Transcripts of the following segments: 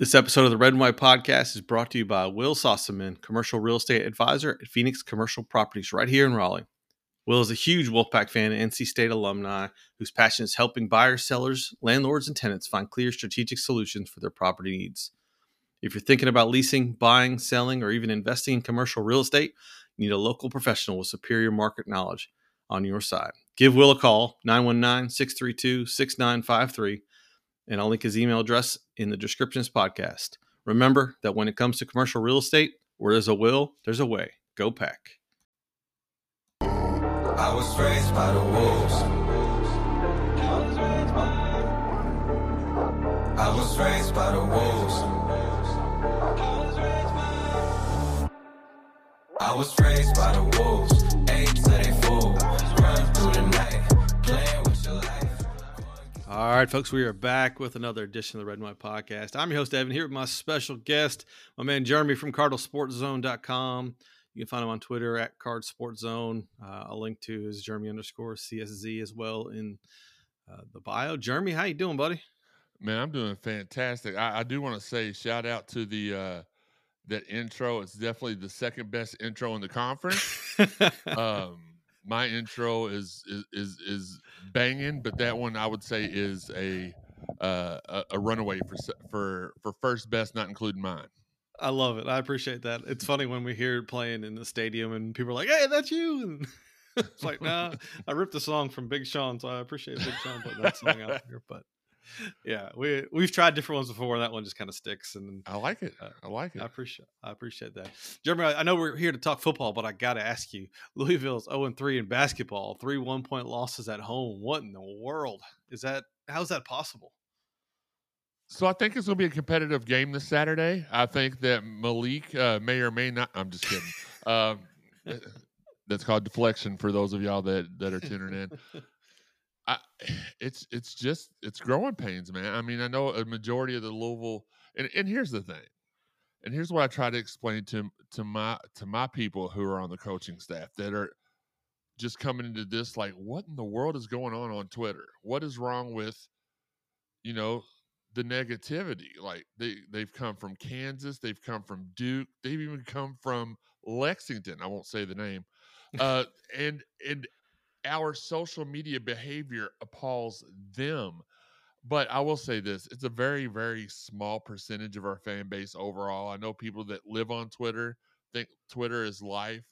This episode of the Red and White Podcast is brought to you by Will Sossaman, commercial real estate advisor at Phoenix Commercial Properties right here in Raleigh. Will is a huge Wolfpack fan and NC State alumni whose passion is helping buyers, sellers, landlords, and tenants find clear strategic solutions for their property needs. If you're thinking about leasing, buying, selling, or even investing in commercial real estate, you need a local professional with superior market knowledge on your side. Give Will a call, 919 632 6953 and I'll link his email address in the description of this podcast. Remember that when it comes to commercial real estate, where there's a will, there's a way. Go pack. I was raised by the wolves. I was raised by the wolves. I was raised by the wolves. Run through the night. Playing. All right, folks, we are back with another edition of the Red and White Podcast. I'm your host, Evan, here with my special guest, my man Jeremy from CardinalSportsZone.com. You can find him on Twitter at CardSportsZone. Uh, I'll link to his Jeremy underscore CSZ as well in uh, the bio. Jeremy, how you doing, buddy? Man, I'm doing fantastic. I, I do want to say shout out to the uh, that intro. It's definitely the second best intro in the conference. um, my intro is is is, is banging, but that one I would say is a uh, a, a runaway for for for first best, not including mine. I love it. I appreciate that. It's funny when we hear it playing in the stadium and people are like, "Hey, that's you." And it's like, nah, I ripped a song from Big Sean, so I appreciate Big Sean putting that song out here. But yeah, we we've tried different ones before, and that one just kind of sticks. And I like it. I like it. I appreciate I appreciate that, Jeremy. I know we're here to talk football, but I got to ask you: Louisville's zero and three in basketball, three one point losses at home. What in the world is that? How's that possible? So I think it's going to be a competitive game this Saturday. I think that Malik uh, may or may not. I'm just kidding. um, that's called deflection for those of y'all that that are tuning in. It's it's just it's growing pains, man. I mean, I know a majority of the Louisville, and, and here's the thing, and here's what I try to explain to to my to my people who are on the coaching staff that are just coming into this like, what in the world is going on on Twitter? What is wrong with, you know, the negativity? Like they they've come from Kansas, they've come from Duke, they've even come from Lexington. I won't say the name, uh, and and our social media behavior appalls them. But I will say this it's a very, very small percentage of our fan base overall. I know people that live on Twitter think Twitter is life,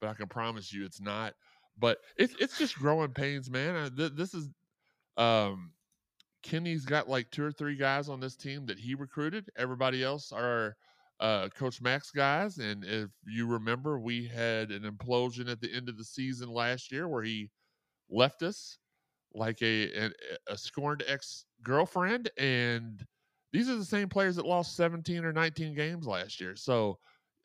but I can promise you it's not. But it's it's just growing pains, man. This is um Kenny's got like two or three guys on this team that he recruited. Everybody else are uh, Coach Mack's guys. And if you remember, we had an implosion at the end of the season last year where he left us like a a, a scorned ex girlfriend, and these are the same players that lost 17 or 19 games last year. So.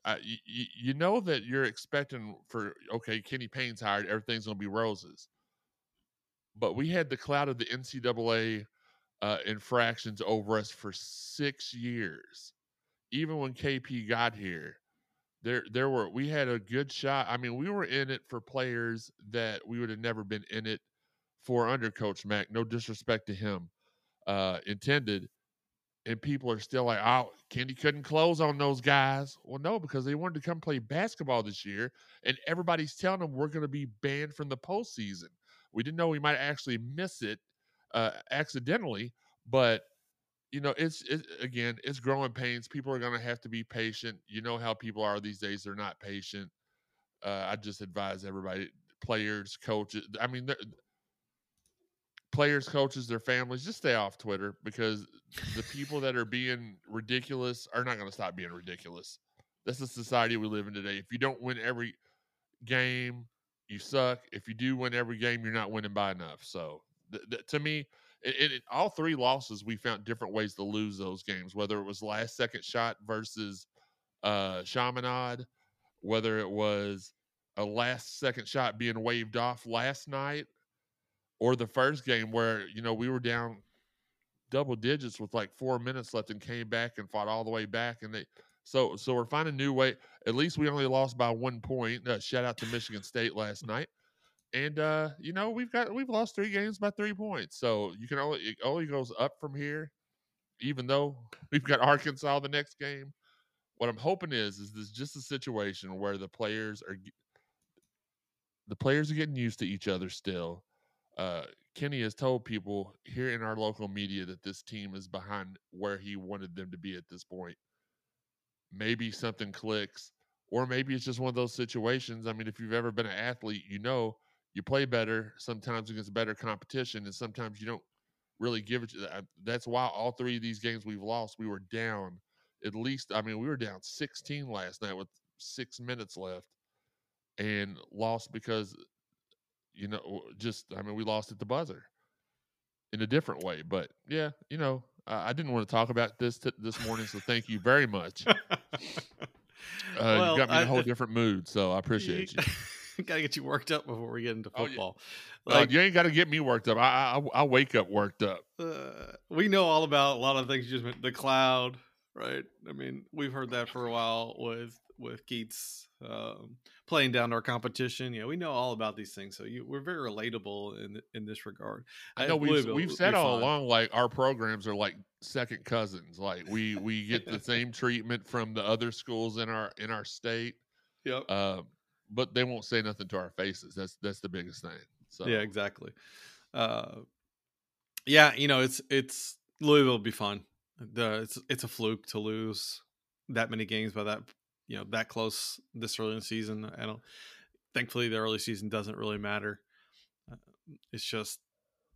Uh, you, you know that you're expecting for okay, Kenny Payne's hired, everything's gonna be roses. But we had the cloud of the NCAA uh, infractions over us for six years even when KP got here, there there were we had a good shot. I mean, we were in it for players that we would have never been in it for under Coach Mack. No disrespect to him uh, intended. And people are still like, oh, Kenny couldn't close on those guys. Well, no, because they wanted to come play basketball this year, and everybody's telling them we're going to be banned from the postseason. We didn't know we might actually miss it uh, accidentally, but you know, it's it, again, it's growing pains. People are going to have to be patient. You know how people are these days; they're not patient. Uh, I just advise everybody, players, coaches. I mean, players, coaches, their families, just stay off Twitter because the people that are being ridiculous are not going to stop being ridiculous. That's the society we live in today. If you don't win every game, you suck. If you do win every game, you're not winning by enough. So, th- th- to me, in, in, all three losses, we found different ways to lose those games. Whether it was last second shot versus uh, whether it was a last second shot being waved off last night, or the first game where you know we were down double digits with like four minutes left and came back and fought all the way back and they so so we're finding new way at least we only lost by one point uh, shout out to michigan state last night and uh, you know we've got we've lost three games by three points, so you can only it only goes up from here. even though we've got Arkansas the next game, what I'm hoping is is this just a situation where the players are the players are getting used to each other still. Uh, Kenny has told people here in our local media that this team is behind where he wanted them to be at this point. Maybe something clicks, or maybe it's just one of those situations. I mean, if you've ever been an athlete, you know you play better sometimes against better competition, and sometimes you don't really give it. To, that's why all three of these games we've lost, we were down at least. I mean, we were down 16 last night with six minutes left, and lost because you know just I mean we lost at the buzzer in a different way. But yeah, you know, I didn't want to talk about this t- this morning, so thank you very much. Uh, well, you got me in a whole different mood, so I appreciate you. gotta get you worked up before we get into football. Oh, yeah. like, uh, you ain't got to get me worked up. I, I I wake up worked up. Uh, we know all about a lot of things. You just the cloud, right? I mean, we've heard that for a while with with Keatts um, playing down our competition. Yeah, we know all about these things, so you, we're very relatable in in this regard. I know we've we've said all fun. along like our programs are like second cousins. Like we we get the same treatment from the other schools in our in our state. Yep. Uh, but they won't say nothing to our faces. That's that's the biggest thing. So yeah, exactly. Uh, yeah, you know, it's it's Louisville will be fun. The it's it's a fluke to lose that many games by that you know that close this early in the season. I don't. Thankfully, the early season doesn't really matter. Uh, it's just,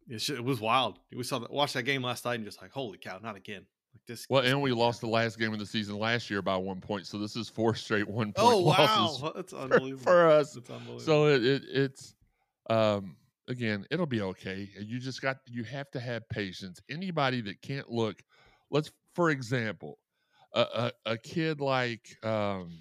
it's just, it was wild. We saw that watched that game last night and just like, holy cow, not again. Like this. Well, and we lost the last game of the season last year by one point, so this is four straight one point oh, losses. Wow. That's unbelievable for, for us. So it, it, it's um again, it'll be okay. You just got you have to have patience. Anybody that can't look, let's for example, a, a, a kid like um,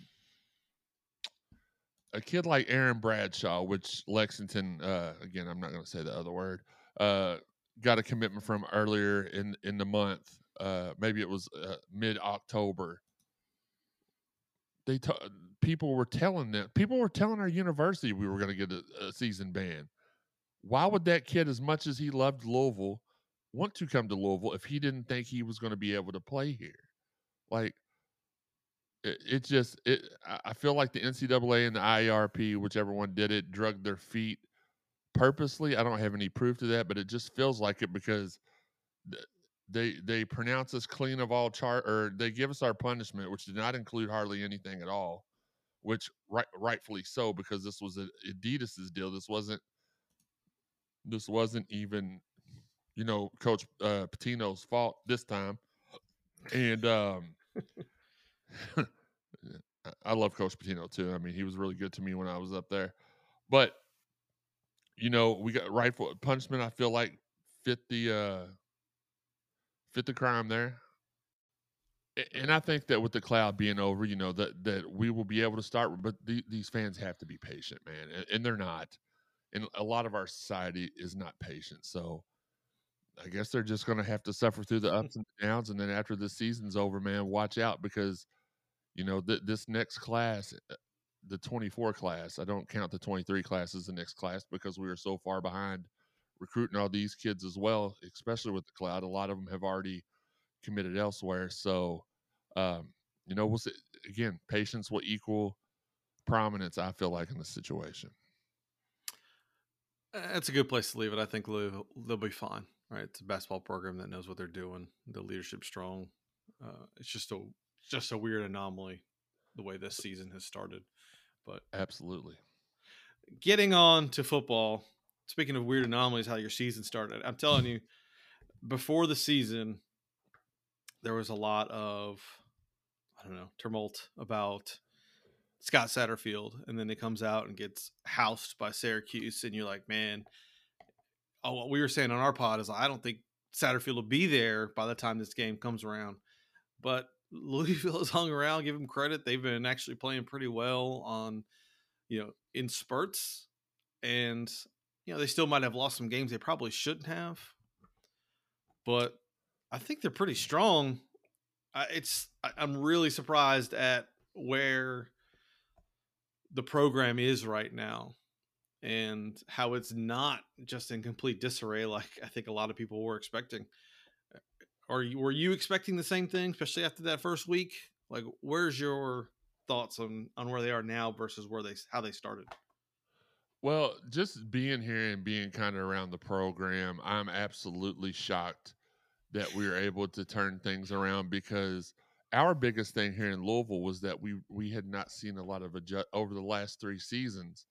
a kid like Aaron Bradshaw, which Lexington uh, again, I'm not going to say the other word, uh, got a commitment from earlier in in the month. Uh, maybe it was uh, mid October. They t- people were telling them people were telling our university we were going to get a, a season ban. Why would that kid, as much as he loved Louisville, want to come to Louisville if he didn't think he was going to be able to play here? Like it, it just it I feel like the NCAA and the IARP, whichever one did it, drug their feet purposely. I don't have any proof to that, but it just feels like it because they they pronounce us clean of all chart or they give us our punishment, which did not include hardly anything at all, which right rightfully so because this was Adidas's deal. This wasn't this wasn't even you know Coach uh, Pitino's fault this time, and um, I love Coach Pitino too. I mean, he was really good to me when I was up there. But you know, we got rightful punishment. I feel like fit the uh, fit the crime there. And I think that with the cloud being over, you know that that we will be able to start. But the, these fans have to be patient, man, and, and they're not. And a lot of our society is not patient. So I guess they're just going to have to suffer through the ups and downs. And then after the season's over, man, watch out because you know, th- this next class, uh, the 24 class, I don't count the 23 class as the next class because we are so far behind recruiting all these kids as well, especially with the cloud. A lot of them have already committed elsewhere. So, um, you know, we'll see. Again, patience will equal prominence, I feel like, in the situation. That's a good place to leave it. I think they'll, they'll be fine. Right, it's a basketball program that knows what they're doing. The leadership strong. Uh, it's just a just a weird anomaly the way this season has started. But absolutely. Getting on to football. Speaking of weird anomalies, how your season started. I'm telling you, before the season, there was a lot of I don't know tumult about Scott Satterfield, and then he comes out and gets housed by Syracuse, and you're like, man. Oh, what we were saying on our pod is I don't think Satterfield will be there by the time this game comes around. But Louisville has hung around. Give them credit; they've been actually playing pretty well on, you know, in spurts, and you know they still might have lost some games they probably shouldn't have, but I think they're pretty strong. I, it's I'm really surprised at where the program is right now and how it's not just in complete disarray like I think a lot of people were expecting. are you were you expecting the same thing, especially after that first week? Like, where's your thoughts on on where they are now versus where they how they started? Well, just being here and being kind of around the program, I'm absolutely shocked that we were able to turn things around because our biggest thing here in Louisville was that we we had not seen a lot of adjust over the last three seasons.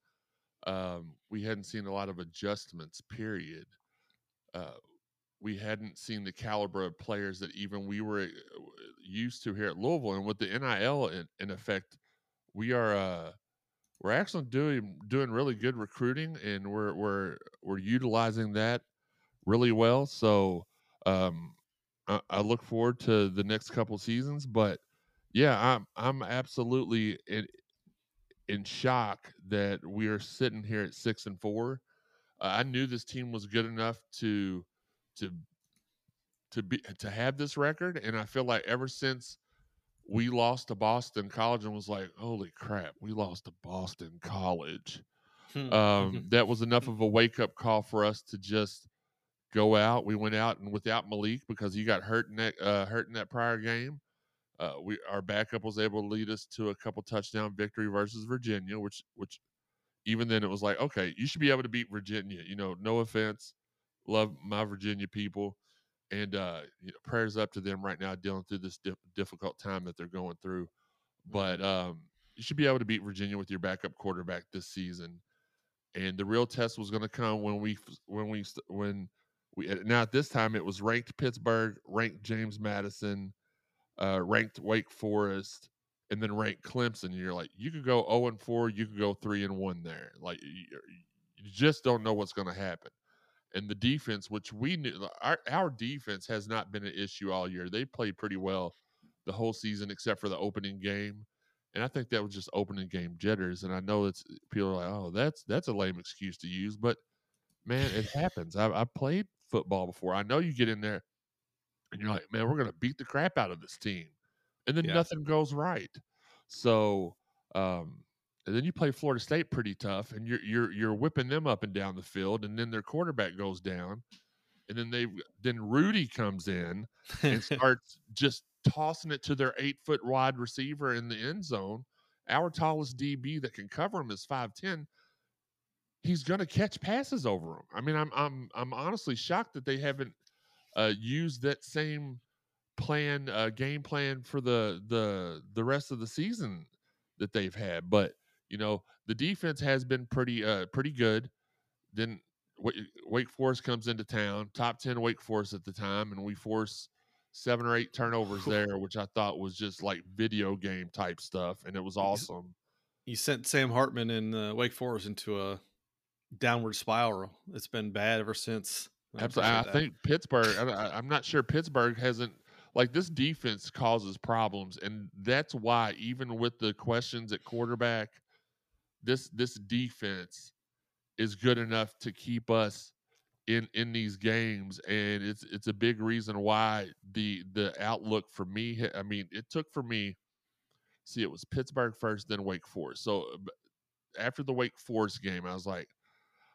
Um, we hadn't seen a lot of adjustments. Period. Uh, we hadn't seen the caliber of players that even we were uh, used to here at Louisville, and with the NIL in, in effect, we are uh, we're actually doing doing really good recruiting, and we're we're we're utilizing that really well. So um, I, I look forward to the next couple seasons. But yeah, I'm I'm absolutely in in shock that we are sitting here at six and four. Uh, I knew this team was good enough to to to be to have this record, and I feel like ever since we lost to Boston College and was like, holy crap, we lost to Boston College. Hmm. um, that was enough of a wake up call for us to just go out. We went out and without Malik because he got hurt in that uh, hurt in that prior game. Uh, we our backup was able to lead us to a couple touchdown victory versus Virginia, which which even then it was like okay, you should be able to beat Virginia. You know, no offense, love my Virginia people, and uh, you know, prayers up to them right now dealing through this dif- difficult time that they're going through. But mm-hmm. um, you should be able to beat Virginia with your backup quarterback this season. And the real test was going to come when we when we when we now at this time it was ranked Pittsburgh, ranked James Madison, uh, ranked Wake Forest, and then ranked Clemson. You're like, you could go 0 and 4, you could go 3 and 1 there. Like you, you just don't know what's going to happen. And the defense, which we knew, our, our defense has not been an issue all year. They played pretty well the whole season except for the opening game. And I think that was just opening game jitters. And I know it's people are like, oh, that's that's a lame excuse to use, but man, it happens. I, I played football before. I know you get in there and you're like, man, we're gonna beat the crap out of this team, and then yeah. nothing goes right. So, um, and then you play Florida State pretty tough, and you're you're you're whipping them up and down the field, and then their quarterback goes down, and then they then Rudy comes in and starts just tossing it to their eight foot wide receiver in the end zone. Our tallest DB that can cover him is five ten he's going to catch passes over him. I mean, I'm I'm I'm honestly shocked that they haven't uh, used that same plan, uh, game plan for the the the rest of the season that they've had. But you know, the defense has been pretty uh pretty good. Then Wake Forest comes into town, top ten Wake Forest at the time, and we force seven or eight turnovers there, which I thought was just like video game type stuff, and it was awesome. You sent Sam Hartman and uh, Wake Forest into a downward spiral. It's been bad ever since. I Absolutely. I think Pittsburgh, I, I'm not sure Pittsburgh hasn't, like, this defense causes problems. And that's why, even with the questions at quarterback, this this defense is good enough to keep us in in these games and it's it's a big reason why the the outlook for me i mean it took for me see it was pittsburgh first then wake forest so after the wake forest game i was like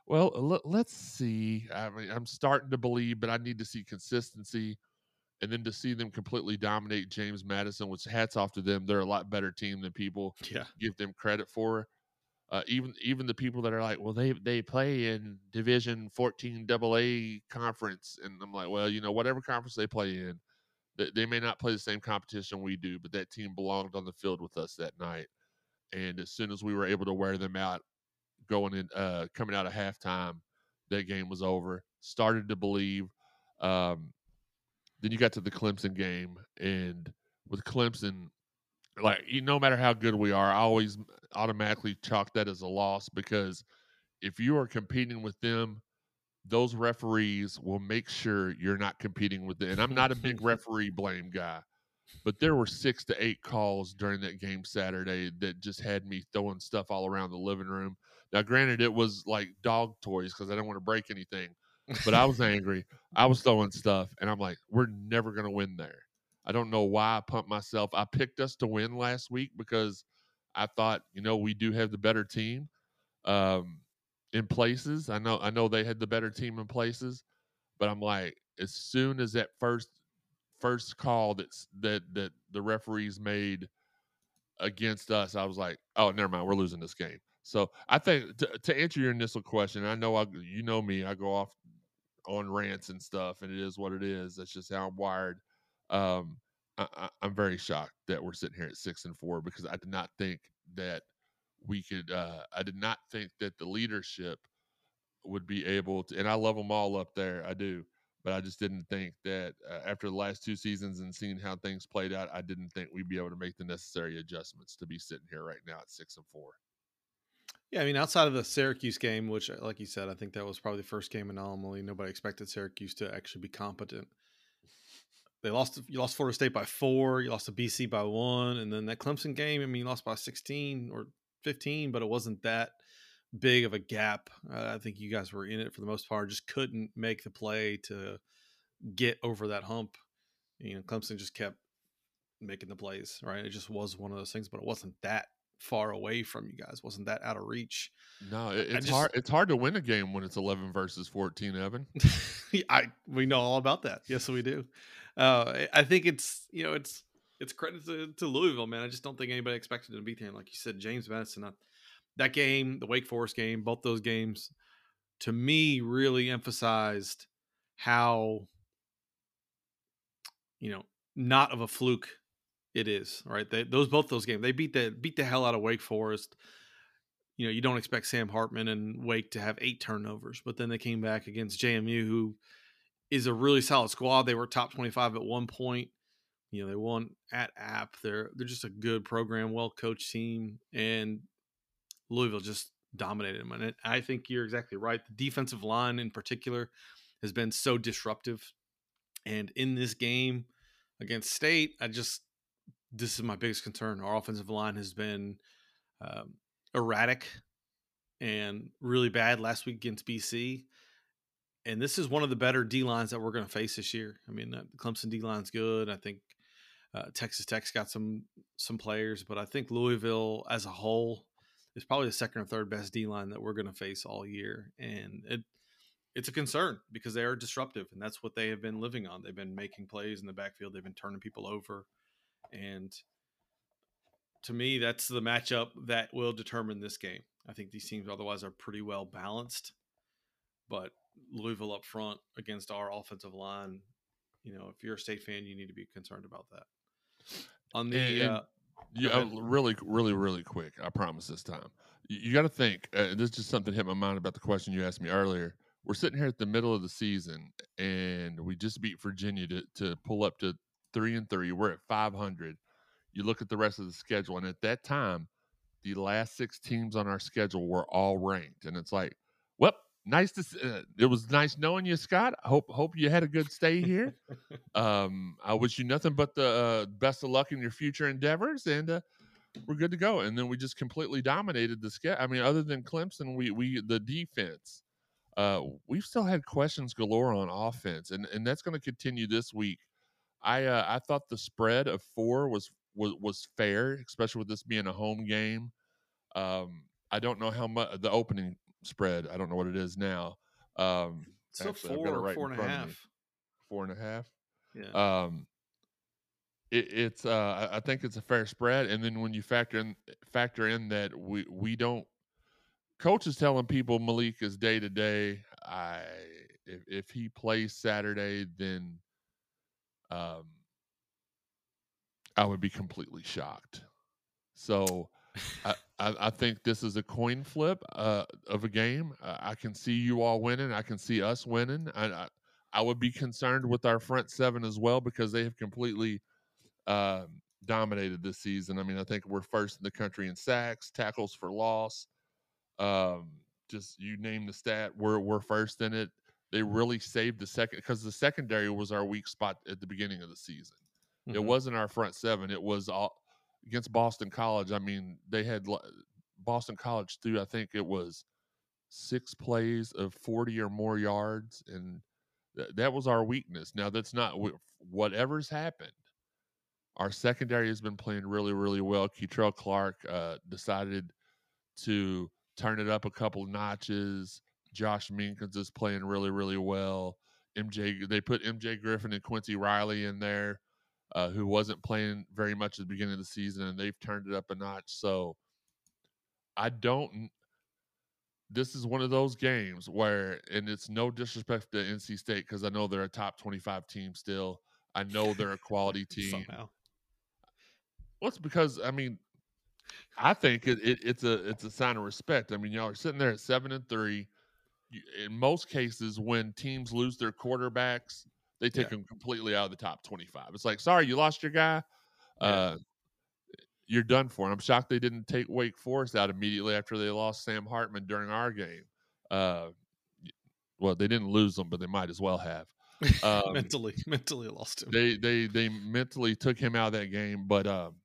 well, l- let's see. I mean, I'm starting to believe, but I need to see consistency, and then to see them completely dominate James Madison. Which hats off to them. They're a lot better team than people yeah. give them credit for. Uh, even even the people that are like, well, they they play in Division 14 AA conference, and I'm like, well, you know, whatever conference they play in, they, they may not play the same competition we do, but that team belonged on the field with us that night. And as soon as we were able to wear them out, going in, uh, coming out of halftime, that game was over. Started to believe. Um, then you got to the Clemson game, and with Clemson, like no matter how good we are, I always automatically chalk that as a loss because if you are competing with them, those referees will make sure you're not competing with them. And I'm not a big referee blame guy, but there were six to eight calls during that game Saturday that just had me throwing stuff all around the living room. Now, granted, it was like dog toys because I didn't want to break anything, but I was angry. I was throwing stuff, and I'm like, we're never going to win there. I don't know why I pumped myself. I picked us to win last week because I thought, you know, we do have the better team um, in places. I know, I know they had the better team in places, but I'm like, as soon as that first first call that's that that the referees made against us, I was like, oh, never mind, we're losing this game. So I think to, to answer your initial question, I know I, you know me, I go off on rants and stuff, and it is what it is. That's just how I'm wired. Um, I, am very shocked that we're sitting here at six and four because I did not think that we could. Uh, I did not think that the leadership would be able to. And I love them all up there. I do but I just didn't think that uh, after the last two seasons and seeing how things played out, I didn't think we'd be able to make the necessary adjustments to be sitting here right now at six and four. Yeah, I mean, outside of the Syracuse game, which, uh, like you said, I think that was probably the first game anomaly. Nobody expected Syracuse to actually be competent. They lost. You lost Florida State by four. You lost to BC by one, and then that Clemson game. I mean, you lost by sixteen or fifteen, but it wasn't that big of a gap. Uh, I think you guys were in it for the most part. Just couldn't make the play to get over that hump. You know, Clemson just kept making the plays. Right, it just was one of those things, but it wasn't that far away from you guys. wasn't that out of reach. No, it, it's just, hard. It's hard to win a game when it's eleven versus fourteen. Evan, I we know all about that. Yes, we do. Uh, I think it's you know it's it's credit to, to Louisville, man. I just don't think anybody expected them to beat them. Like you said, James Madison. That game, the Wake Forest game, both those games, to me, really emphasized how, you know, not of a fluke it is. Right, they, those both those games, they beat the beat the hell out of Wake Forest. You know, you don't expect Sam Hartman and Wake to have eight turnovers, but then they came back against JMU, who is a really solid squad. They were top twenty-five at one point. You know, they won at App. They're they're just a good program, well coached team, and Louisville just dominated them. And I think you're exactly right. The defensive line in particular has been so disruptive. And in this game against State, I just, this is my biggest concern. Our offensive line has been um, erratic and really bad last week against BC. And this is one of the better D lines that we're going to face this year. I mean, the Clemson D line's good. I think uh, Texas Tech's got some some players, but I think Louisville as a whole is probably the second or third best D line that we're going to face all year, and it it's a concern because they are disruptive, and that's what they have been living on. They've been making plays in the backfield, they've been turning people over, and to me, that's the matchup that will determine this game. I think these teams otherwise are pretty well balanced, but Louisville up front against our offensive line, you know, if you're a state fan, you need to be concerned about that. On the and, and, uh, yeah, really, really, really quick. I promise this time. You, you got to think. Uh, this is just something hit my mind about the question you asked me earlier. We're sitting here at the middle of the season, and we just beat Virginia to to pull up to three and three. We're at five hundred. You look at the rest of the schedule, and at that time, the last six teams on our schedule were all ranked, and it's like, well, nice to. Uh, it was nice knowing you, Scott. I hope hope you had a good stay here. um, I wish you nothing but the uh, best of luck in your future endeavors, and uh, we're good to go. And then we just completely dominated the sketch. I mean, other than Clemson, we we the defense. Uh, we've still had questions galore on offense, and and that's going to continue this week. I uh, I thought the spread of four was was was fair, especially with this being a home game. Um, I don't know how much the opening spread. I don't know what it is now. Um, so actually, four, right four and a half. Four and a half. Yeah. Um, it, it's uh, I think it's a fair spread, and then when you factor in factor in that we we don't coach is telling people Malik is day to day. I if if he plays Saturday, then um, I would be completely shocked. So I, I, think this is a coin flip uh, of a game. I can see you all winning. I can see us winning. I, I, I would be concerned with our front seven as well because they have completely uh, dominated this season. I mean, I think we're first in the country in sacks, tackles for loss. Um, just you name the stat, we're we're first in it. They really saved the second because the secondary was our weak spot at the beginning of the season. Mm-hmm. It wasn't our front seven. It was all against Boston College. I mean, they had Boston College through. I think it was six plays of forty or more yards, and th- that was our weakness. Now that's not whatever's happened. Our secondary has been playing really, really well. Kei'Trel Clark uh, decided to turn it up a couple notches. Josh Minkins is playing really, really well. MJ. They put MJ Griffin and Quincy Riley in there, uh, who wasn't playing very much at the beginning of the season, and they've turned it up a notch. So I don't. This is one of those games where, and it's no disrespect to NC State because I know they're a top twenty-five team still. I know they're a quality team. Somehow. Well, it's because I mean, I think it, it, it's a it's a sign of respect. I mean, y'all are sitting there at seven and three. In most cases, when teams lose their quarterbacks, they take Yeah. them completely out of the top twenty-five. It's like, sorry, you lost your guy. Yeah. Uh, you're done for. I'm shocked they didn't take Wake Forest out immediately after they lost Sam Hartman during our game. Uh, well, they didn't lose them, but they might as well have. Um, mentally, mentally lost him. they they they mentally took him out of that game but um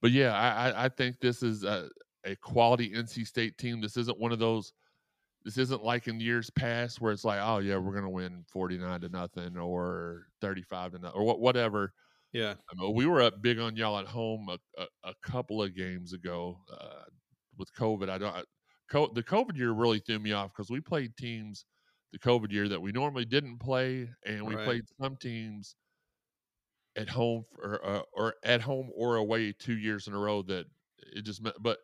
but yeah i i, I think this is a, a quality nc state team this isn't one of those this isn't like in years past where it's like oh yeah we're gonna win 49 to nothing or 35 to nothing or what whatever yeah, I mean, we were up big on y'all at home a, a, a couple of games ago uh, with COVID. I don't. I, co- the COVID year really threw me off because we played teams the COVID year that we normally didn't play, and we Right. played some teams at home for, uh, or at home or away two years in a row that it just. meant But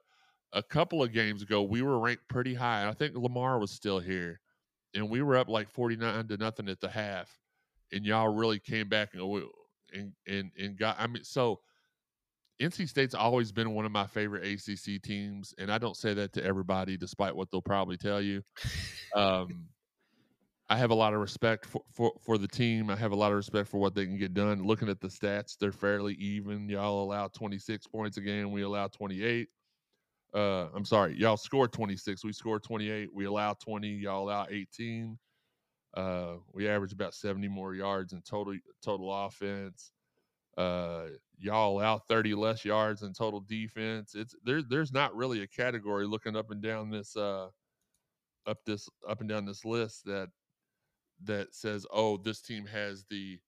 a couple of games ago, we were ranked pretty high. I think Lamar was still here, and we were up like forty nine to nothing at the half, and y'all really came back and and and and got. I mean, so NC State's always been one of my favorite ACC teams, and I don't say that to everybody, despite what they'll probably tell you. Um, I have a lot of respect for, for for the team. I have a lot of respect for what they can get done. Looking at the stats, they're fairly even. Y'all allow 26 points a game. We allow 28. Uh, I'm sorry, y'all score 26. We score 28. We allow 20. Y'all allow 18. Uh, we average about 70 more yards in total total offense. Uh, y'all allow 30 less yards in total defense. It's there. There's not really a category looking up and down this uh up this up and down this list that that says, oh, this team has the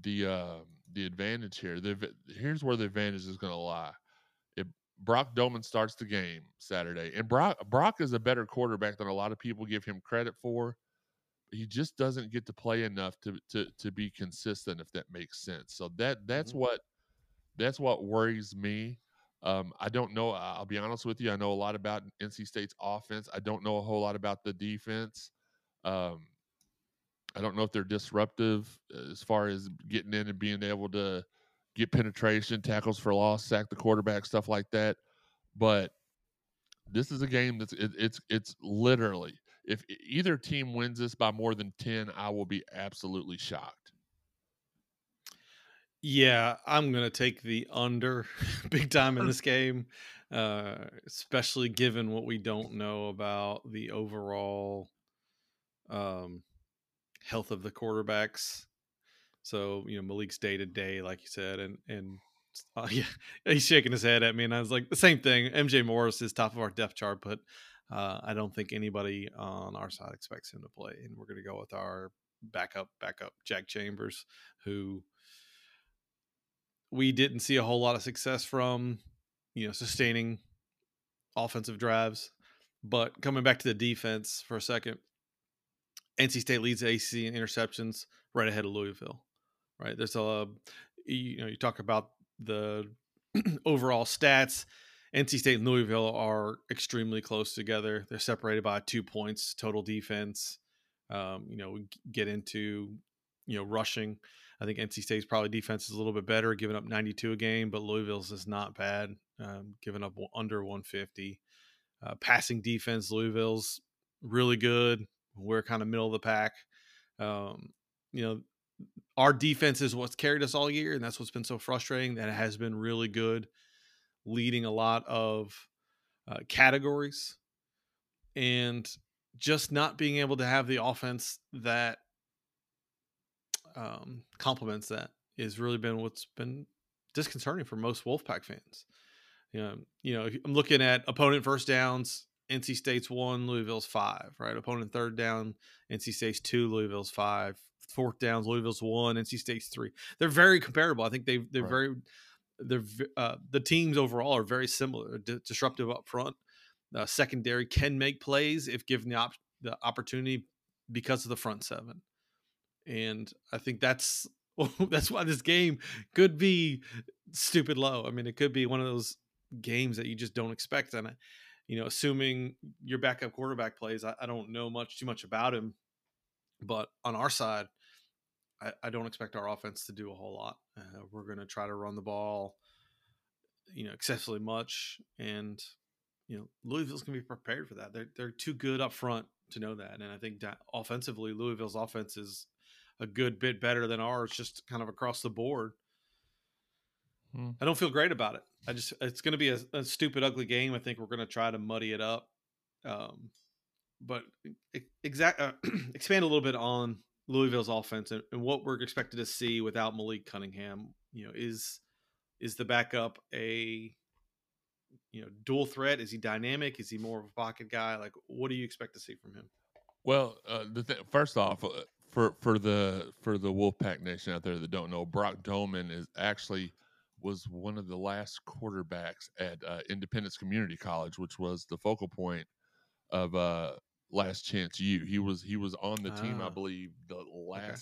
the uh, the advantage here. The here's where the advantage is going to lie. Brock Domann starts the game Saturday, and Brock Brock is a better quarterback than a lot of people give him credit for. He just doesn't get to play enough to to to be consistent, if that makes sense. So that that's Mhm. what that's what worries me. Um, I don't know. I'll be honest with you. I know a lot about NC State's offense. I don't know a whole lot about the defense. Um, I don't know if they're disruptive uh, as far as getting in and being able to get penetration, tackles for loss, sack the quarterback, stuff like that. But this is a game that's it, it's it's literally if either team wins this by more than ten, I will be absolutely shocked. Yeah, I'm gonna take the under big time in this game, uh, especially given what we don't know about the overall um, health of the quarterbacks. So you know Malik's day to day, like you said, and and uh, yeah, he's shaking his head at me, and I was like the same thing. MJ Morris is top of our depth chart, but uh, I don't think anybody on our side expects him to play, and we're gonna go with our backup, backup Jack Chambers, who we didn't see a whole lot of success from, you know, sustaining offensive drives. But coming back to the defense for a second, NC State leads the ACC in interceptions right ahead of Louisville. Right, there's a you know you talk about the overall stats. NC State and Louisville are extremely close together. They're separated by two points total defense. Um, you know, get into you know rushing. I think NC State's probably defense is a little bit better, giving up 92 a game, but Louisville's is not bad, um, giving up under 150. Uh, passing defense, Louisville's really good. We're kind of middle of the pack. Um, you know, our defense is what's carried us all year, and that's what's been so frustrating. That it has been really good, leading a lot of uh, categories, and just not being able to have the offense that um, complements that has really been what's been disconcerting for most Wolfpack fans. You know, you know, I'm looking at opponent first downs. NC State's one, Louisville's five. Right, opponent third down, NC State's two, Louisville's five. Fourth downs, Louisville's one, NC State's three. They're very comparable. I think they they're Right. very they're uh, the teams overall are very similar. Di- disruptive up front. Uh, secondary can make plays if given the op- the opportunity because of the front seven. and I think that's that's why this game could be stupid low. I mean, it could be one of those games that you just don't expect. And you know, assuming your backup quarterback plays, I, I don't know much too much about him, but on our side, I, I don't expect our offense to do a whole lot. Uh, we're going to try to run the ball, you know, excessively much, and you know, Louisville's going to be prepared for that. They're they're too good up front to know that, and I think that offensively, Louisville's offense is a good bit better than ours, just kind of across the board. Hmm. I don't feel great about it. I just it's going to be a, a, stupid, ugly game. I think we're going to try to muddy it up. Um, but exact uh, expand a little bit on Louisville's offense and, and, what we're expected to see without Malik Cunningham. You know, is is the backup a you know dual threat? Is he dynamic? Is he more of a pocket guy? Like, what do you expect to see from him? Well, uh, th- first off, uh, for for the for the Wolfpack Nation out there that don't know, Brock Domann is actually was one of the last quarterbacks at uh, Independence Community College, which was the focal point of uh, Last Chance U. He was he was on the team, I ah. believe, the last okay.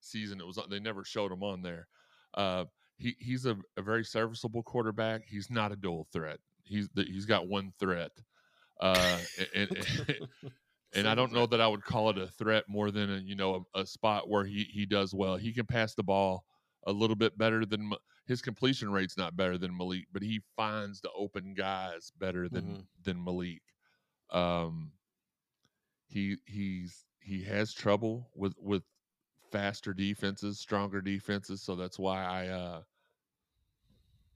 season. It was they never showed him on there. Uh, he he's a, a, very serviceable quarterback. He's not a dual threat. He's the, he's got one threat, uh, and, and, and I don't know that I would call it a threat more than a you know a, a spot where he he does well. He can pass the ball a little bit better than his completion rate's not better than Malik, but he finds the open guys better than mm-hmm. than Malik. Um, he he's he has trouble with with faster defenses, stronger defenses, so that's why I uh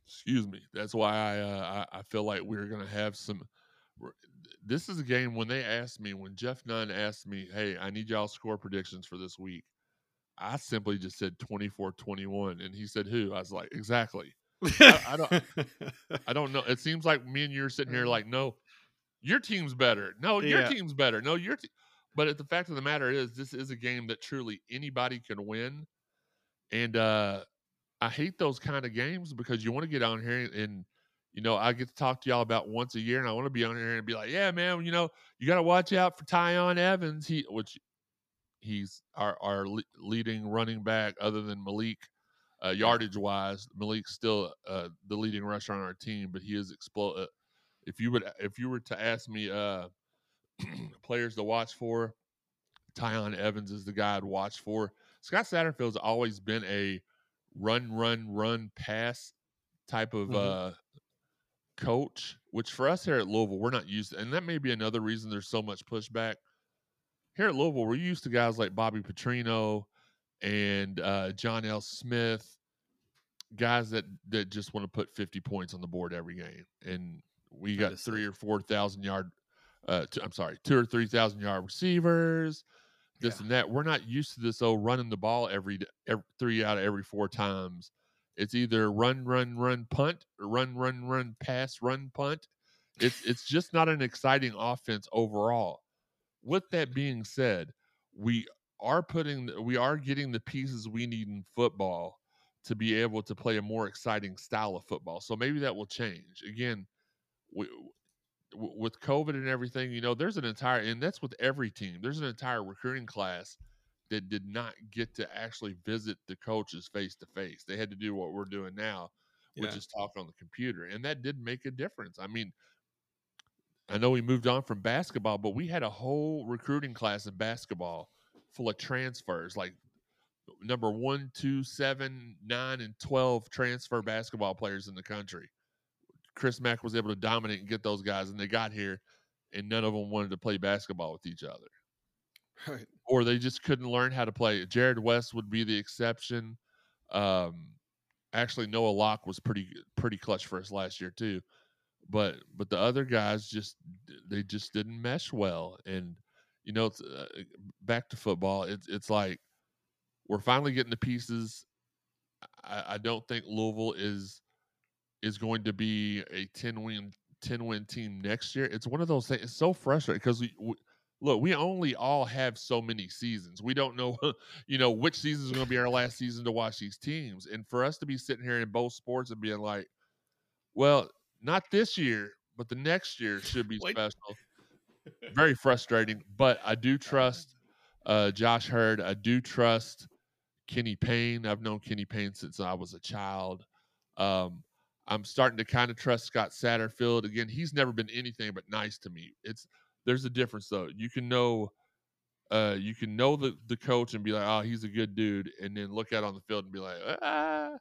excuse me, that's why I uh I, I feel like we're going to have some this is a game when they asked me when Jeff Nunn asked me, "Hey, I need y'all score predictions for this week." I simply just said 24-21 and he said who? I was like, "Exactly." I, I, don't I don't know. It seems like me and you are sitting here like, "No, your team's better. No, your yeah. team's better. No, your te-. But the fact of the matter is this is a game that truly anybody can win. And uh I hate those kind of games because you want to get on here and you know, I get to talk to y'all about once a year, and I want to be on here and be like, "Yeah, man, you know, you got to watch out for Tiyon Evans. He, which he's our our leading running back, other than Malik, uh, yardage wise. Malik's still uh, the leading rusher on our team, but he is explode. Uh, if you would, if you were to ask me, uh, players to watch for, Tiyon Evans is the guy I'd watch for. Scott Satterfield's always been a run, run, run, pass type of mm-hmm. uh, coach, which for us here at Louisville, we're not used to, and that may be another reason there's so much pushback. Here at Louisville, we're used to guys like Bobby Petrino and uh, John L. Smith, guys that that just want to put 50 points on the board every game. And we got three or four thousand yard uh i I'm sorry, two or three thousand yard receivers, this yeah. and that. We're not used to this oh running the ball every, every three out of every four times it's either run, run, run, punt, or run, run, run, pass, run, punt. It's it's just not an exciting offense overall. With that being said, we are putting we are getting the pieces we need in football to be able to play a more exciting style of football. So maybe that will change. Again, we, with COVID and everything, you know, there's an entire and that's with every team. There's an entire recruiting class that did not get to actually visit the coaches face to face. They had to do what we're doing now, which yeah. is talk on the computer. And that did make a difference. I mean, I know we moved on from basketball, but we had a whole recruiting class in basketball full of transfers, like number one, two, seven, nine, and 12 transfer basketball players in the country. Chris Mack was able to dominate and get those guys, and they got here, and none of them wanted to play basketball with each other. Right. Or they just couldn't learn how to play. Jarrod West would be the exception. Um, actually, Noah Locke was pretty pretty clutch for us last year too. But but the other guys just they just didn't mesh well. And you know, it's, uh, back to football. It's it's like we're finally getting the pieces. I, I don't think Louisville is is going to be a ten win 10 win team next year. It's one of those things. It's so frustrating because we, we, look, we only all have so many seasons. We don't know, you know, which season is going to be our last season to watch these teams. And for us to be sitting here in both sports and being like, well, not this year, but the next year should be special. Very frustrating, but I do trust uh, Josh Heird. I do trust Kenny Payne. I've known Kenny Payne since I was a child. Um, I'm starting to kind of trust Scott Satterfield. Again, he's never been anything but nice to me. It's there's a difference though. You can know uh, you can know the, the coach and be like, oh, he's a good dude, and then look out on the field and be like, ah,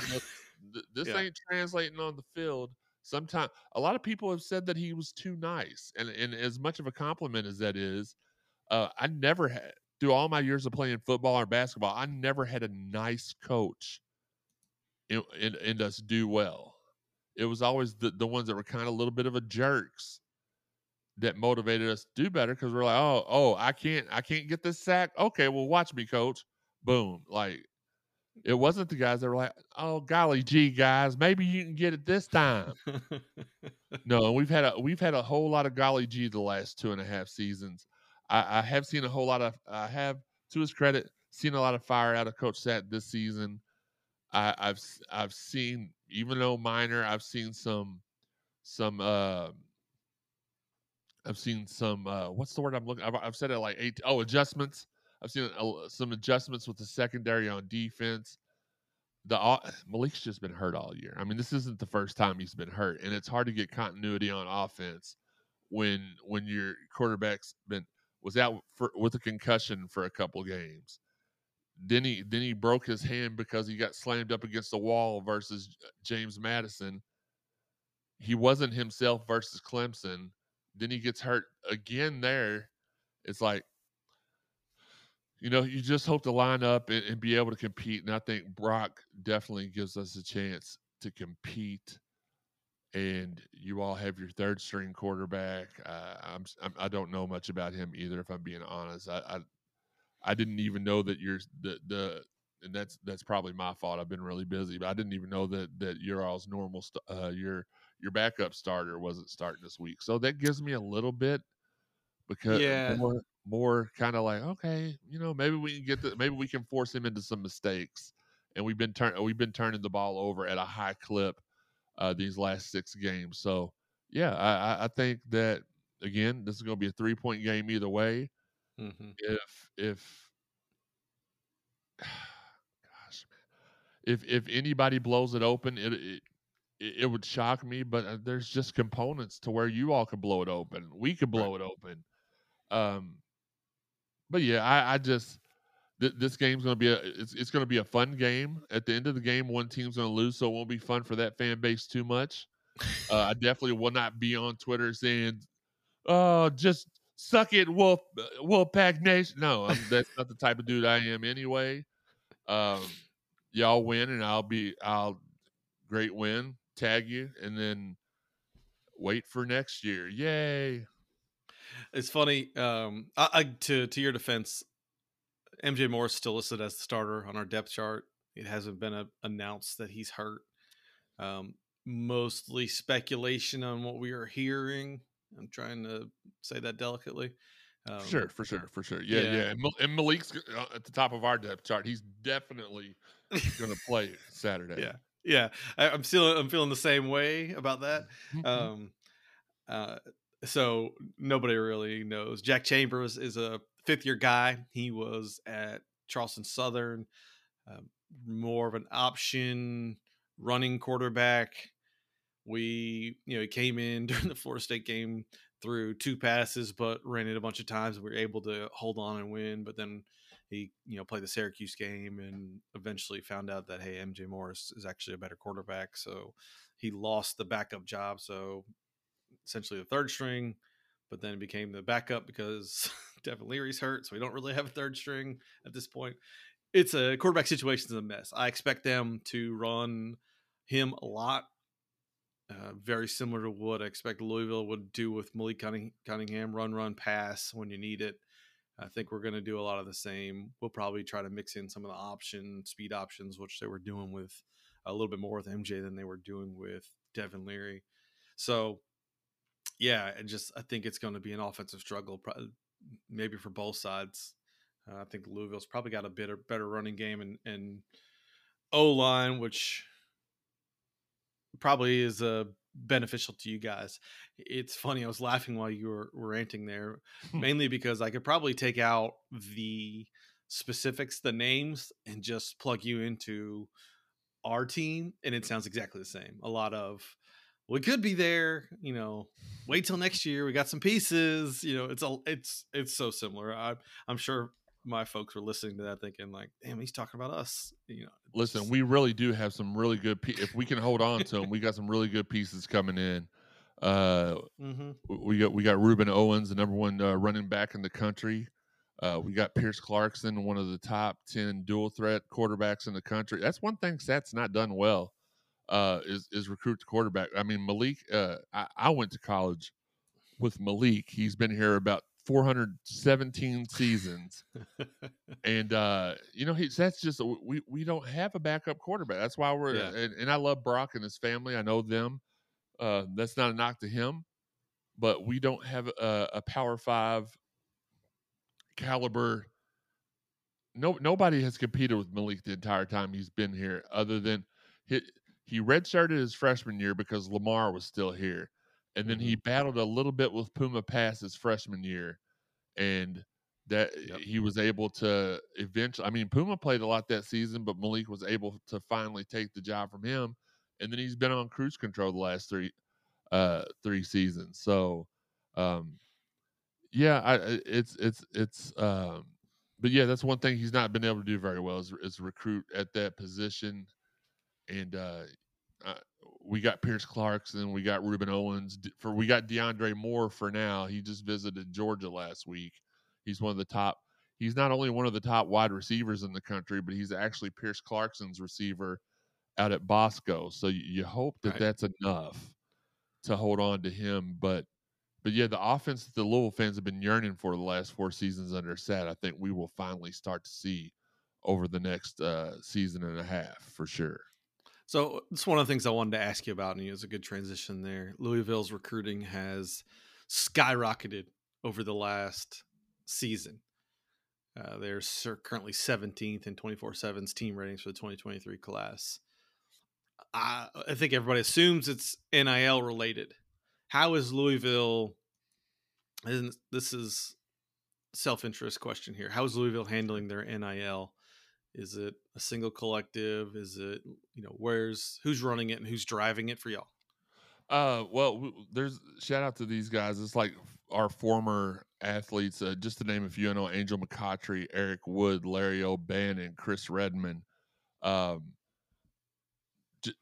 you know, th- this Yeah. ain't translating on the field. Sometimes a lot of people have said that he was too nice, and and as much of a compliment as that is, uh, I never had through all my years of playing football or basketball, I never had a nice coach in, in, in us do well. It was always the, the ones that were kind of a little bit of a jerks that motivated us to do better because we're like, oh, oh, I can't, I can't get this sack. Okay, well, watch me, coach. Boom. Like it wasn't the guys that were like, oh, golly gee, guys, maybe you can get it this time. No, we've had a we've had a whole lot of golly gee the last two and a half seasons. I, I have seen a whole lot of I have to his credit seen a lot of fire out of Coach Sat this season. I, I've s- I've seen even though minor, I've seen some some uh I've seen some uh what's the word I'm looking I've, I've said it like eight oh adjustments. I've seen some adjustments with the secondary on defense. The Malik's just been hurt all year. I mean, this isn't the first time he's been hurt, and it's hard to get continuity on offense when when your quarterback's been was out for, with a concussion for a couple games. Then he then he broke his hand because he got slammed up against the wall versus James Madison. He wasn't himself versus Clemson. Then he gets hurt again there. It's like you know, you just hope to line up and, and be able to compete. And I think Brock definitely gives us a chance to compete. And you all have your third string quarterback. Uh, I'm, I'm I don't know much about him either, if I'm being honest. I I, I didn't even know that you're the the and that's that's probably my fault. I've been really busy, but I didn't even know that that your all's normal st- uh, your your backup starter wasn't starting this week. So that gives me a little bit because Yeah. more more kind of like okay, you know, maybe we can get the maybe we can force him into some mistakes. And we've been turn we've been turning the ball over at a high clip uh, these last six games. So yeah, I, I- I think that again, this is going to be a three point game either way. Mhm. If if gosh, if if anybody blows it open, it it, it would shock me. But uh, there's just components to where you all could blow it open. We could Right. blow it open. Um, but yeah, I, I just th- this game's gonna be a it's it's gonna be a fun game. At the end of the game, one team's gonna lose, so it won't be fun for that fan base too much. Uh, I definitely will not be on Twitter saying, "Oh, just suck it, Wolf Wolfpack Nation." No, I'm, that's not the type of dude I am anyway. Um, y'all win, and I'll be I'll great win, tag you, and then wait for next year. Yay! It's funny. Um, I, I to to your defense, MJ Morris is still listed as the starter on our depth chart. It hasn't been a, announced that he's hurt. Um, mostly speculation on what we are hearing. I'm trying to say that delicately. Um, sure, for sure, for sure. Yeah, yeah. yeah. And, Mal- and Malik's uh, at the top of our depth chart. He's definitely going to play Saturday. Yeah. Yeah, I, I'm still I'm feeling the same way about that. Mhm. Um, uh, so nobody really knows. Jack Chambers is a fifth year guy. He was at Charleston Southern, um, more of an option running quarterback. We, you know, he came in during the Florida State game through two passes, but ran it a bunch of times. We were able to hold on and win, but then he, you know, played the Syracuse game and eventually found out that hey, MJ Morris is actually a better quarterback. So he lost the backup job. So essentially the third string, but then became the backup because Devin Leary's hurt. So we don't really have a third string at this point. It's a quarterback situation is a mess. I expect them to run him a lot. Uh, very similar to what I expect Louisville would do with Malik Cunningham run, run, pass when you need it. I think we're going to do a lot of the same. We'll probably try to mix in some of the option, speed options, which they were doing with a little bit more with MJ than they were doing with Devin Leary. So, yeah, and just I think it's going to be an offensive struggle, maybe for both sides. Uh, I think Louisville's probably got a better better running game and and O line, which probably is a beneficial to you guys. It's funny. I was laughing while you were, were ranting there, hmm. mainly because I could probably take out the specifics, the names, and just plug you into our team, and it sounds exactly the same. A lot of we could be there, you know. Wait till next year. We got some pieces. You know, it's a it's it's so similar. I, I'm sure my folks were listening to that thinking like, damn, he's talking about us. You know, listen, we really do have some really good. Pe- if we can hold on to them, we got some really good pieces coming in. Uh, mm-hmm. we got we got Rueben Owens, the number one uh, running back in the country. Uh, we got Pierce Clarkson, one of the top ten dual threat quarterbacks in the country. That's one thing Sat's not done well. Uh, is is recruit the quarterback. I mean, Malik. Uh, I, I went to college with Malik. He's been here about 417 seasons. and uh, you know, he's that's just we we don't have a backup quarterback. That's why we're yeah. and, and, I love Brock and his family. I know them. Uh, that's not a knock to him, but we don't have a, a power five caliber. No, nobody has competed with Malik the entire time he's been here, other than he, he redshirted his freshman year because Lamar was still here and then he mm-hmm. battled a little bit with Puma Pass his freshman year, and that yep. he was able to eventually. I mean, Puma played a lot that season, but Malik was able to finally take the job from him, and then he's been on cruise control the last three uh three seasons. So, um, yeah, I, it's it's it's um, but yeah, that's one thing he's not been able to do very well is, is recruit at that position, and uh, uh we got Pierce Clarkson, we got Rueben Owens for we got DeAndre Moore for now. He just visited Georgia last week. He's one of the top. He's not only one of the top wide receivers in the country, but he's actually Pierce Clarkson's receiver out at Bosco. So you, you hope that right. that's enough to hold on to him. But but yeah, the offense that the Louisville fans have been yearning for the last four seasons under Sat, I think we will finally start to see over the next uh, season and a half for sure. So it's one of the things I wanted to ask you about, and it was a good transition there. Louisville's recruiting has skyrocketed over the last season. Uh, they're currently 17th in 24/7's team ratings for the 2023 class. I, I think everybody assumes it's NIL related. How is Louisville? And this is self interest question here. How is Louisville handling their NIL is it a single collective? Is it you know where's who's running it and who's driving it for y'all? Uh, well, there's shout out to these guys. It's like our former athletes. Uh, just to name a few, I know Angel McCoughtry, Eric Wood, Larry O'Bannon, Chris Redman. Um,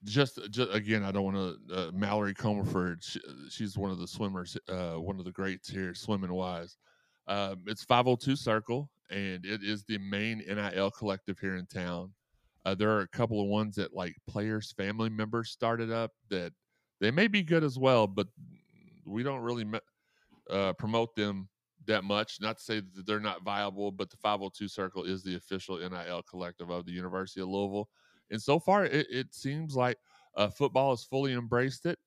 just, just again, I don't want to. Uh, Mallory Comerford, she, she's one of the swimmers, uh, one of the greats here, swimming wise. Um, it's 502 Circle and it is the main NIL collective here in town. Uh, there are a couple of ones that like players' family members started up that they may be good as well, but we don't really uh, promote them that much. Not to say that they're not viable, but the 502 Circle is the official NIL collective of the University of Louisville. And so far, it, it seems like uh, football has fully embraced it.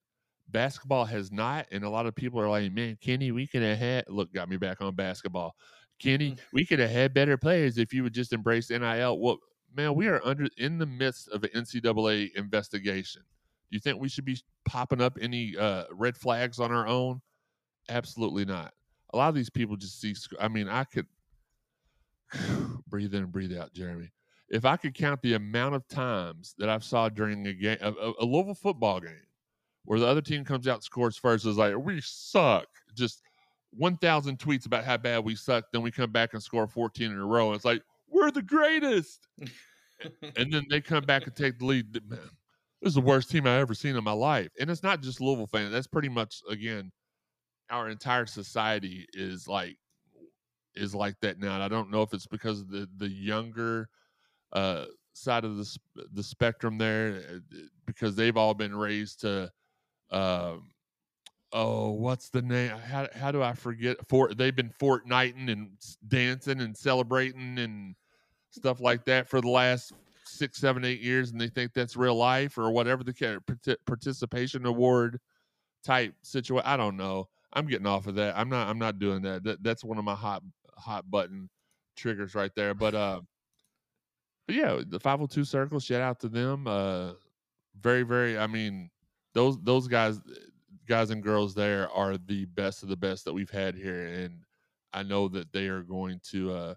Basketball has not, and a lot of people are like, "Man, Kenny, we could have had." Look, got me back on basketball. Kenny, mm. we could have had better players if you would just embrace NIL. Well, man, we are under in the midst of an NCAA investigation. Do you think we should be popping up any uh, red flags on our own? Absolutely not. A lot of these people just see. I mean, I could breathe in and breathe out, Jeremy. If I could count the amount of times that I've saw during a game, a, a Louisville football game, where the other team comes out and scores first, is like we suck. Just 1,000 tweets about how bad we suck. Then we come back and score 14 in a row. And it's like, we're the greatest. and then they come back and take the lead. Man, this is the worst team I've ever seen in my life. And it's not just Louisville fans. That's pretty much, again, our entire society is like, is like that now. And I don't know if it's because of the, the younger uh, side of the, the spectrum there, uh, because they've all been raised to, um, oh, what's the name? How how do I forget? For they've been fortnighting and dancing and celebrating and stuff like that for the last six, seven, eight years, and they think that's real life or whatever the participation award type situation. I don't know. I'm getting off of that. I'm not. I'm not doing that. that that's one of my hot hot button triggers right there. But uh, but yeah, the 502 Circle. Shout out to them. Uh, very very. I mean those those guys guys and girls there are the best of the best that we've had here, and I know that they are going to. Uh,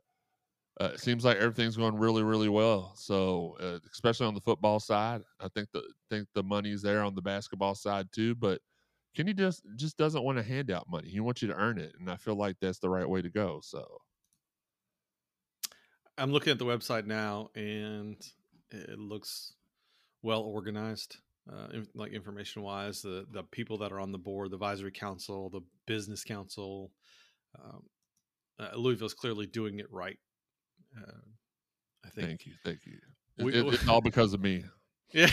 uh, it seems like everything's going really, really well. So, uh, especially on the football side, I think the think the money's there on the basketball side too. But Kenny just just doesn't want to hand out money. He wants you to earn it, and I feel like that's the right way to go. So, I'm looking at the website now, and it looks well organized. Uh, in, like information wise, the the people that are on the board, the advisory council, the business council, um, uh, Louisville's clearly doing it right. Uh, I think. Thank you, thank you. We, it, it's all because of me. Yeah,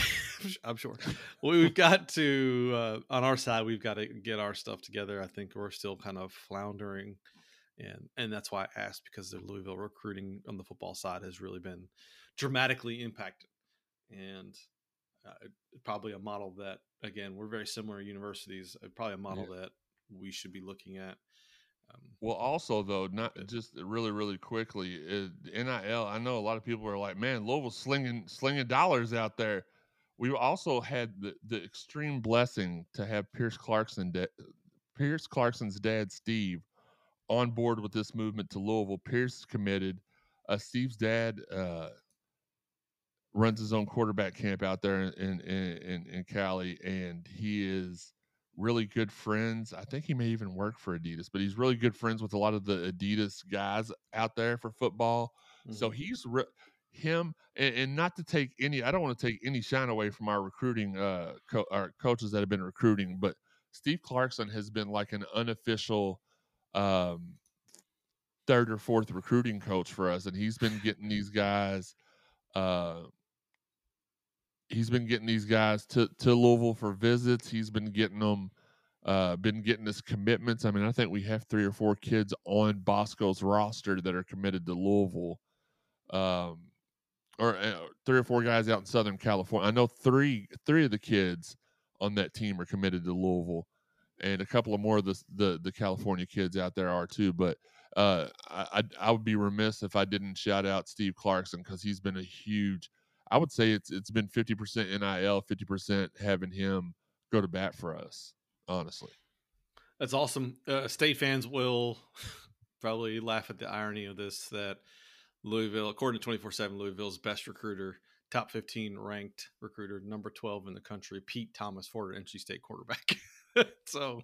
I'm sure. We've got to uh, on our side. We've got to get our stuff together. I think we're still kind of floundering, and and that's why I asked because the Louisville recruiting on the football side has really been dramatically impacted, and uh, probably a model that again we're very similar universities. Uh, probably a model yeah. that we should be looking at um, well, also though, not just really, really quickly, it, NIL. I know a lot of people are like, "Man, Louisville slinging slinging dollars out there." We also had the, the extreme blessing to have Pierce Clarkson, da- Pierce Clarkson's dad, Steve, on board with this movement to Louisville. Pierce committed. Uh, Steve's dad uh, runs his own quarterback camp out there in in, in in Cali, and he is really good friends. I think he may even work for Adidas, but he's really good friends with a lot of the Adidas guys out there for football. Mm-hmm. So he's re- him, and, and, not to take any. I don't want to take any shine away from our recruiting, uh, co- our coaches that have been recruiting, but Steve Clarkson has been like an unofficial. Um, third or fourth recruiting coach for us and he's been getting these guys uh he's been getting these guys to to Louisville for visits. He's been getting them, uh, been getting his commitments. I mean, I think we have three or four kids on Bosco's roster that are committed to Louisville, um, or uh, three or four guys out in Southern California. I know three three of the kids on that team are committed to Louisville, and a couple of more of the the, the California kids out there are too. But uh, I I would be remiss if I didn't shout out Steve Clarkson because he's been a huge I would say it's it's been 50% NIL, 50% having him go to bat for us, honestly. That's awesome. Uh, state fans will probably laugh at the irony of this that Louisville, according to 24 7, Louisville's best recruiter, top 15 ranked recruiter, number 12 in the country, Pete Thomas, former NC State quarterback. so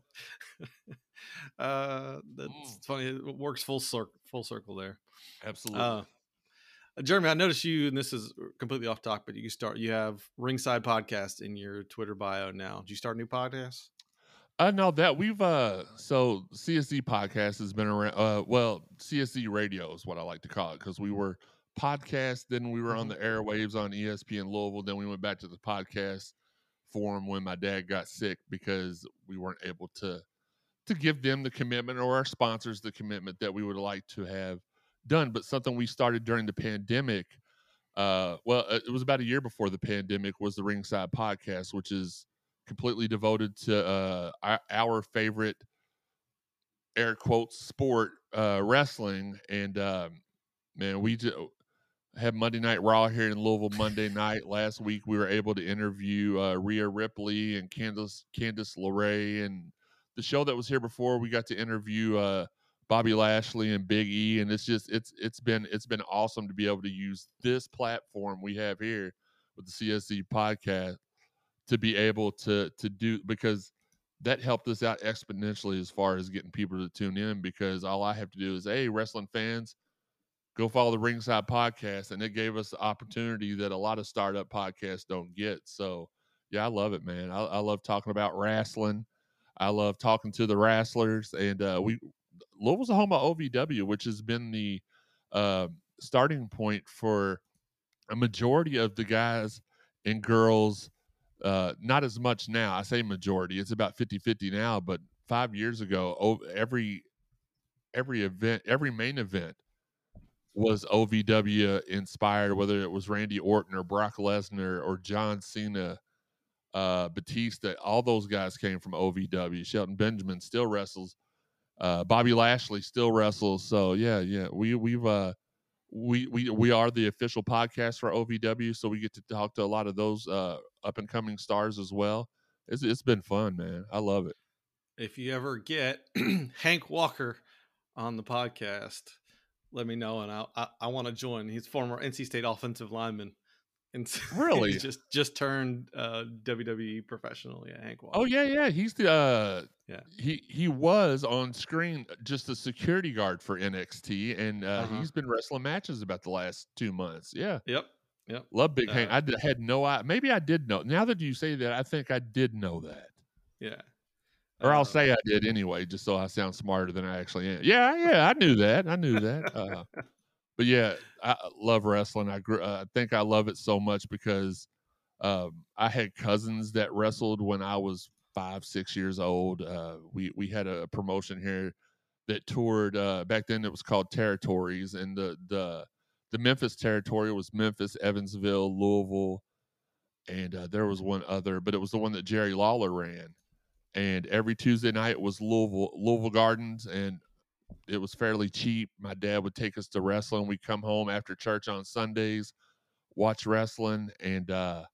uh, that's mm. funny. It works full circle, full circle there. Absolutely. Uh, uh, Jeremy, I noticed you, and this is completely off topic, but you start. You have Ringside Podcast in your Twitter bio now. Did you start a new podcast? Uh no, that we've uh so CSZ podcast has been around uh well, CSZ radio is what I like to call it because we were podcast, then we were on mm-hmm. the airwaves on ESPN Louisville, then we went back to the podcast forum when my dad got sick because we weren't able to to give them the commitment or our sponsors the commitment that we would like to have done, but something we started during the pandemic. Uh, well, uh, it was about a year before the pandemic. Was the Ringside Podcast, which is completely devoted to uh, our, favorite air quotes sport, uh, wrestling. And um, man, we just had Monday Night Raw here in Louisville Monday night. Last week, we were able to interview uh, Rhea Ripley and Candice Candice LeRae, and the show that was here before. We got to interview uh, Bobby Lashley and Big E, and it's just it's it's been it's been awesome to be able to use this platform we have here with the CSZ podcast to be able to to do because that helped us out exponentially as far as getting people to tune in because all I have to do is hey wrestling fans go follow the ringside podcast and it gave us the opportunity that a lot of startup podcasts don't get. So yeah I love it man. I, I love talking about wrestling. I love talking to the wrestlers and uh, we Louisville's a home of OVW, which has been the uh, starting point for a majority of the guys and girls. Uh, not as much now. I say majority; it's about 50-50 now. But five years ago, every every event, every main event was OVW inspired. Whether it was Randy Orton or Brock Lesnar or John Cena, uh, Batista, all those guys came from OVW. Shelton Benjamin still wrestles uh, Bobby Lashley still wrestles. So yeah, yeah, we we've uh, we we we are the official podcast for OVW, so we get to talk to a lot of those uh, up and coming stars as well. it's it's been fun, man. I love it. If you ever get Hank Walker on the podcast, let me know, and I I, I want to join. He's former NC State offensive lineman. And really, just just turned uh, WWE professional. Yeah, Hank. Oh yeah, yeah. He's the uh, yeah. He he was on screen just a security guard for NXT, and uh, uh-huh. he's been wrestling matches about the last two months. Yeah. Yep. Yep. Love Big uh, Hank. I did, had no I maybe I did know. Now that you say that, I think I did know that. Yeah. Or I'll uh, say I did anyway, just so I sound smarter than I actually am. Yeah, yeah, I knew that. I knew that. But yeah, I love wrestling. I grew, uh, I think I love it so much because um, I had cousins that wrestled when I was five, six years old. Uh, we we had a promotion here that toured uh, back then. It was called Territories, and the the the Memphis territory was Memphis, Evansville, Louisville, and uh, there was one other, but it was the one that Jerry Lawler ran. And every Tuesday night it was Louisville Louisville Gardens, and it was fairly cheap. My dad would take us to wrestling. We'd come home after church on Sundays, watch wrestling, and uh,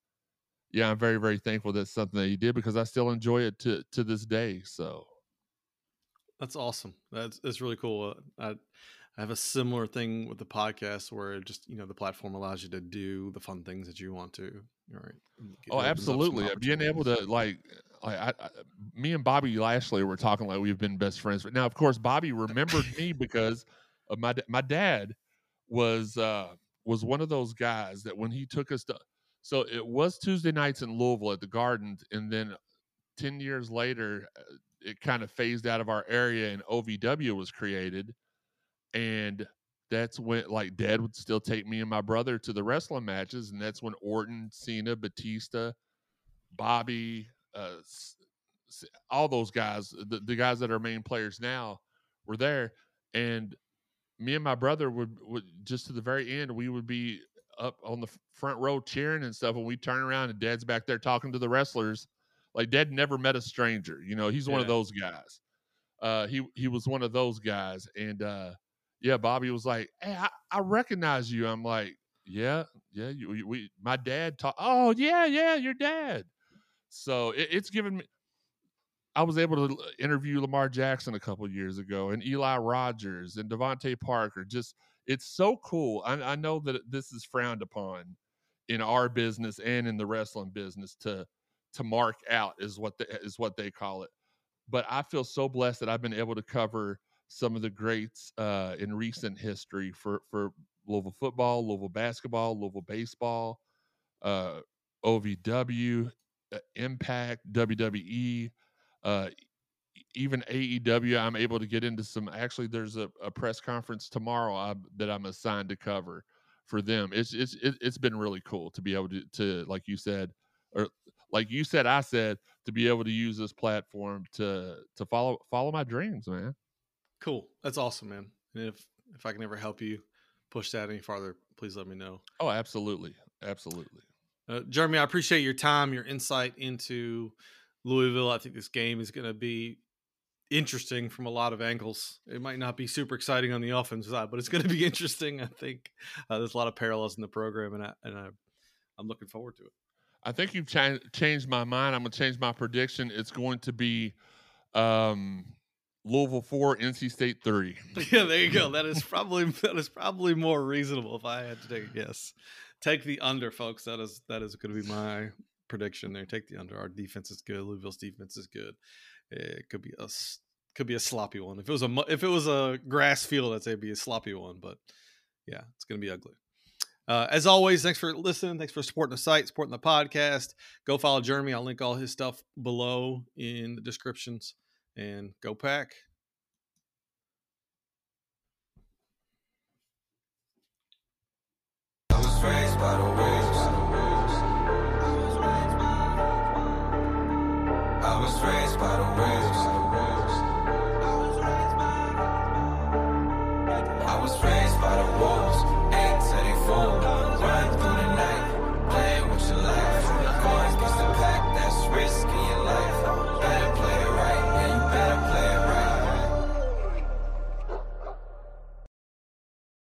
yeah, I'm very very thankful that's something that he did because I still enjoy it to to this day. So that's awesome. That's that's really cool. Uh, I I have a similar thing with the podcast where it just you know the platform allows you to do the fun things that you want to. Right. Oh, absolutely. Being able to like I, I, me and Bobby Lashley were talking like we've been best friends. But now, of course, Bobby remembered me because of my my dad was uh, was one of those guys that when he took us to, so it was Tuesday nights in Louisville at the Garden, and then ten years later, uh, it kind of phased out of our area, and OVW was created, and that's when like Dad would still take me and my brother to the wrestling matches, and that's when Orton, Cena, Batista, Bobby, uh, all those guys, the, the guys that are main players now, were there, and me and my brother would would just to the very end we would be up on the front row cheering and stuff, and we turn around and Dad's back there talking to the wrestlers. Like Dad never met a stranger, you know. He's one of those guys. Uh, he he was one of those guys, and uh, yeah, Bobby was like, "Hey, I, I recognize you." I'm like, "Yeah, yeah." You, we, my dad taught. Oh, yeah, yeah, your dad. So it, it's given me. I was able to interview Lamar Jackson a couple years ago, and Eli Rogers and DeVante Parker. Just it's so cool. I, I know that this is frowned upon in our business and in the wrestling business to to mark out is what the, is what they call it. But I feel so blessed that I've been able to cover some of the greats uh, in recent history for for Louisville football, Louisville basketball, Louisville baseball, uh, OVW, uh, Impact, WWE, uh, even AEW. I'm able to get into some. Actually, there's a, a press conference tomorrow I, that I'm assigned to cover for them. It's it's it's been really cool to be able to to like you said, or like you said, I said to be able to use this platform to to follow follow my dreams, man. Cool. That's awesome, man. And if if I can ever help you push that any farther, please let me know. Oh, absolutely, absolutely. Uh, Jeremy, I appreciate your time, your insight into Louisville. I think this game is going to be interesting from a lot of angles. It might not be super exciting on the offensive side, but it's going to be interesting. I think uh, there's a lot of parallels in the program, and I and I, I'm looking forward to it. I think you've cha- changed my mind. I'm going to change my prediction. It's going to be um, Louisville four, NC State three. Yeah, there you go. That is probably that is probably more reasonable if I had to take a guess. Take the under, folks. That is that is going to be my prediction there. Take the under. Our defense is good. Louisville's defense is good. It could be a could be a sloppy one. If it was a if it was a grass field, I'd say it'd be a sloppy one. But yeah, it's going to be ugly. Uh, as always, thanks for listening. Thanks for supporting the site, supporting the podcast. Go follow Jeremy. I'll link all his stuff below in the descriptions and go pack. got away.